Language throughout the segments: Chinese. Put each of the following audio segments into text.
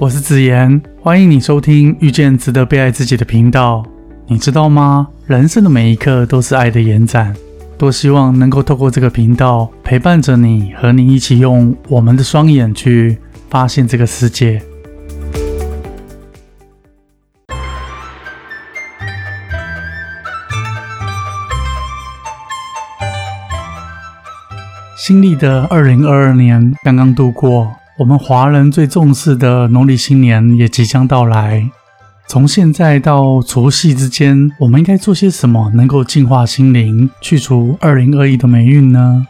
我是子言，欢迎你收听遇见值得被爱自己的频道。你知道吗？人生的每一刻都是爱的延展。多希望能够透过这个频道陪伴着你，和你一起用我们的双眼去发现这个世界。新历的二零二二年刚刚度过。我们华人最重视的农历新年也即将到来。从现在到除夕之间，我们应该做些什么能够净化心灵、去除二零二一的霉运呢？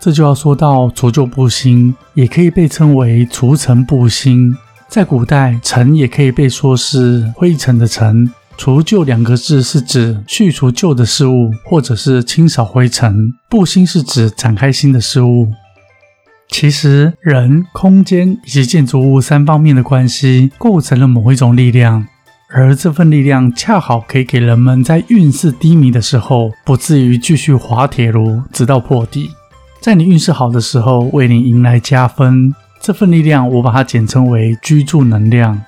这就要说到除旧布新，也可以被称为除尘布新。在古代，尘也可以被说是灰尘的尘。除旧两个字是指去除旧的事物，或者是清扫灰尘。布新是指展开新的事物。其实，人、空间以及建筑物三方面的关系构成了某一种力量，而这份力量恰好可以给人们在运势低迷的时候，不至于继续滑铁卢直到破底。在你运势好的时候，为你迎来加分。这份力量，我把它简称为居住能量。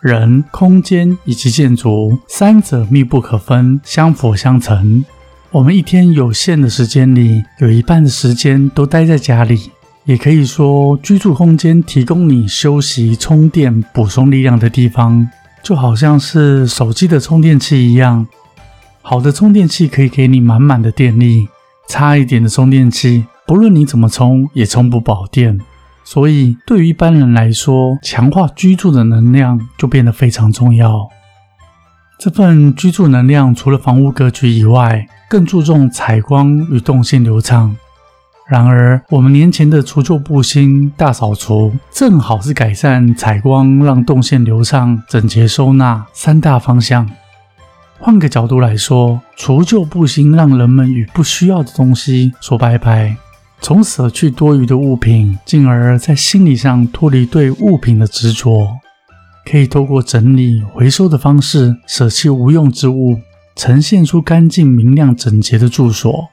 人、空间以及建筑三者密不可分，相辅相成。我们一天有限的时间里，有一半的时间都待在家里。也可以说，居住空间提供你休息、充电、补充力量的地方，就好像是手机的充电器一样。好的充电器可以给你满满的电力，差一点的充电器，不论你怎么充，也充不饱电。所以，对于一般人来说，强化居住的能量就变得非常重要。这份居住能量除了房屋格局以外，更注重采光与动线流畅。然而，我们年前的除旧布新大扫除，正好是改善采光、让动线流畅、整洁收纳三大方向。换个角度来说，除旧布新让人们与不需要的东西说拜拜，从舍去多余的物品，进而在心理上脱离对物品的执着。可以透过整理、回收的方式，舍弃无用之物，呈现出干净、明亮、整洁的住所。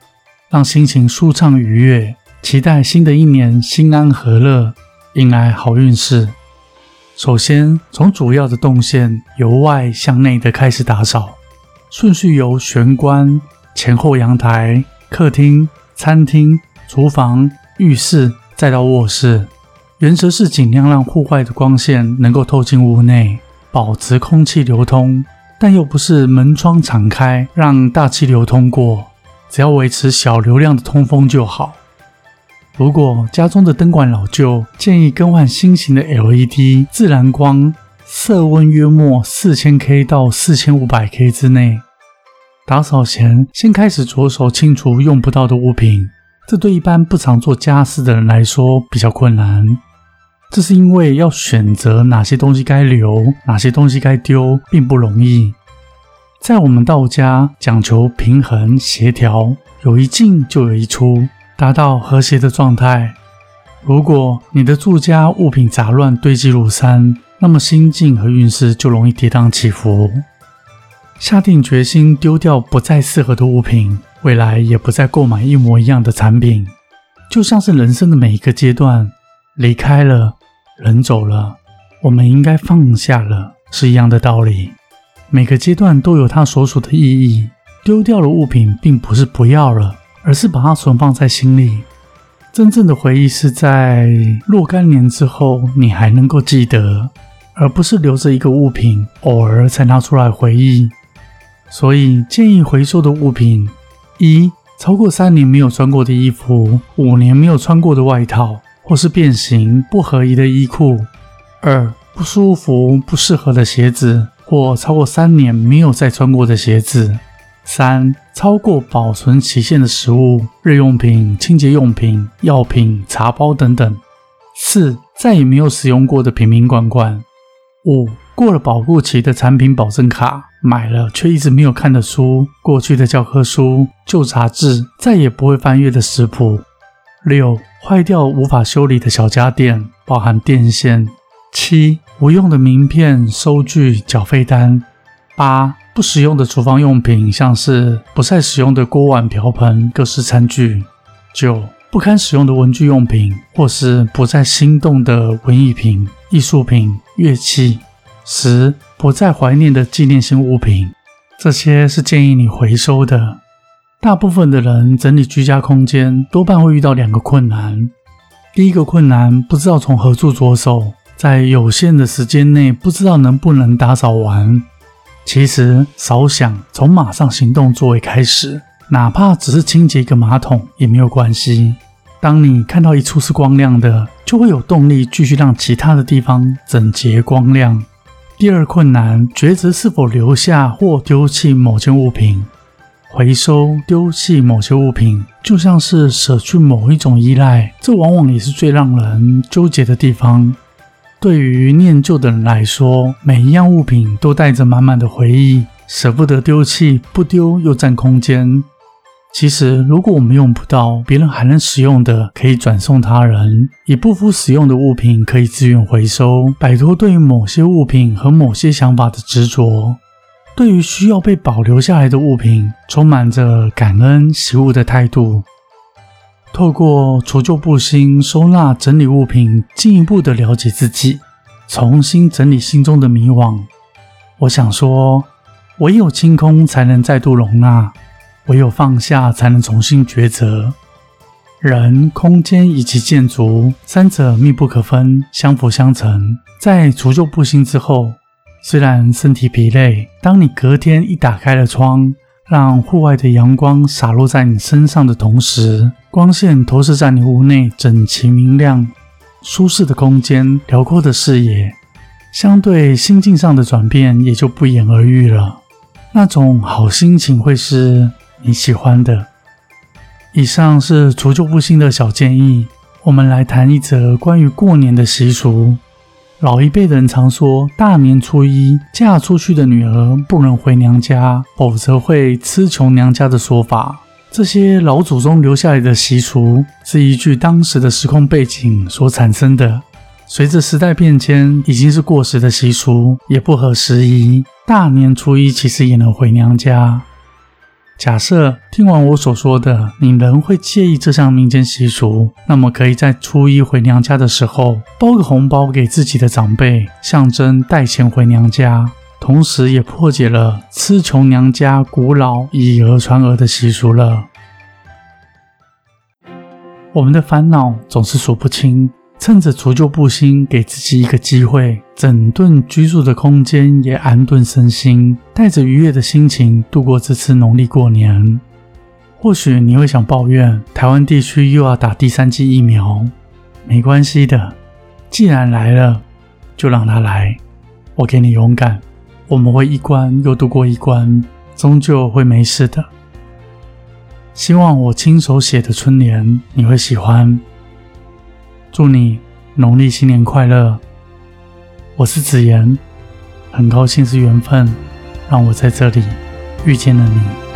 让心情舒畅愉悦，期待新的一年心安和乐，迎来好运势。首先，从主要的动线由外向内的开始打扫，顺序由玄关、前后阳台、客厅、餐厅、厨房、浴室，再到卧室。原则是尽量让户外的光线能够透进屋内，保持空气流通，但又不是门窗敞开让大气流通过。只要维持小流量的通风就好。如果家中的灯管老旧，建议更换新型的 LED 自然光，色温约莫四千 K 到四千五百 K 之内。打扫前，先开始着手清除用不到的物品，这对一般不常做家事的人来说比较困难。这是因为要选择哪些东西该留，哪些东西该丢，并不容易。在我们道家讲求平衡协调，有一进就有一出，达到和谐的状态。如果你的住家物品杂乱堆积如山，那么心境和运势就容易跌宕起伏。下定决心丢掉不再适合的物品，未来也不再购买一模一样的产品。就像是人生的每一个阶段，离开了，人走了，我们应该放下了，是一样的道理。每个阶段都有它所属的意义。丢掉的物品并不是不要了，而是把它存放在心里。真正的回忆是在若干年之后，你还能够记得，而不是留着一个物品，偶尔才拿出来回忆。所以建议回收的物品：一、超过三年没有穿过的衣服；五年没有穿过的外套，或是变形不合宜的衣裤；二、不舒服、不适合的鞋子。或超过三年没有再穿过的鞋子，三超过保存期限的食物、日用品、清洁用品、药品、茶包等等，四再也没有使用过的瓶瓶罐罐，五过了保护期的产品保证卡，买了却一直没有看的书、过去的教科书、旧杂志，再也不会翻阅的食谱，六坏掉无法修理的小家电，包含电线。七无用的名片、收据、缴费单；八不实用的厨房用品，像是不再使用的锅碗瓢盆、各式餐具；九不堪使用的文具用品，或是不再心动的文艺品、艺术品、乐器；十、不再怀念的纪念性物品。这些是建议你回收的。大部分的人整理居家空间，多半会遇到两个困难。第一个困难，不知道从何处着手，在有限的时间内，不知道能不能打扫完。其实，少想，从马上行动作为开始，哪怕只是清洁一个马桶也没有关系。当你看到一处是光亮的，就会有动力继续让其他的地方整洁光亮。第二困难，抉择是否留下或丢弃某件物品。回收、丢弃某些物品，就像是舍去某一种依赖，这往往也是最让人纠结的地方。对于念旧的人来说，每一样物品都带着满满的回忆，舍不得丢弃，不丢又占空间。其实，如果我们用不到，别人还能使用的，可以转送他人；已不敷使用的物品，可以自愿回收，摆脱对于某些物品和某些想法的执着。对于需要被保留下来的物品，充满着感恩惜物的态度。透过除旧布新、收纳整理物品，进一步的了解自己，重新整理心中的迷惘。我想说，唯有清空，才能再度容纳；唯有放下，才能重新抉择。人、空间以及建筑三者密不可分，相辅相成。在除旧布新之后，虽然身体疲累，当你隔天一打开了窗。让户外的阳光洒落在你身上的同时，光线投射在你屋内，整齐明亮、舒适的空间、辽阔的视野，相对心境上的转变也就不言而喻了。那种好心情会是你喜欢的。以上是除旧布新的小建议，我们来谈一则关于过年的习俗。老一辈的人常说，大年初一嫁出去的女儿不能回娘家，否则会吃穷娘家的说法。这些老祖宗留下来的习俗，是依据当时的时空背景所产生的。随着时代变迁，已经是过时的习俗，也不合时宜。大年初一其实也能回娘家。假设听完我所说的，你仍会介意这项民间习俗，那么可以在初一回娘家的时候包个红包给自己的长辈，象征带钱回娘家，同时也破解了吃穷娘家古老以讹传讹的习俗了。我们的烦恼总是数不清。趁着除旧布新，给自己一个机会，整顿居住的空间，也安顿身心，带着愉悦的心情度过这次农历过年。或许你会想抱怨，台湾地区又要打第三剂疫苗，没关系的，既然来了，就让它来。我给你勇敢，我们会一关又度过一关，终究会没事的。希望我亲手写的春联你会喜欢。祝你农历新年快乐！我是子言，很高兴是缘分，让我在这里遇见了你。